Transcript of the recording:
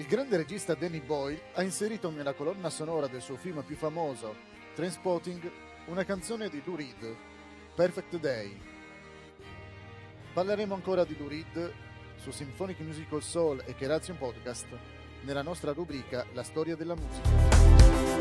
Il grande regista Danny Boyle ha inserito nella colonna sonora del suo film più famoso, Trainspotting, una canzone di Lou Reed, Perfect Day. Parleremo ancora di Lou Reed su Symphonic Musical Soul e Kerazio Podcast nella nostra rubrica La storia della musica.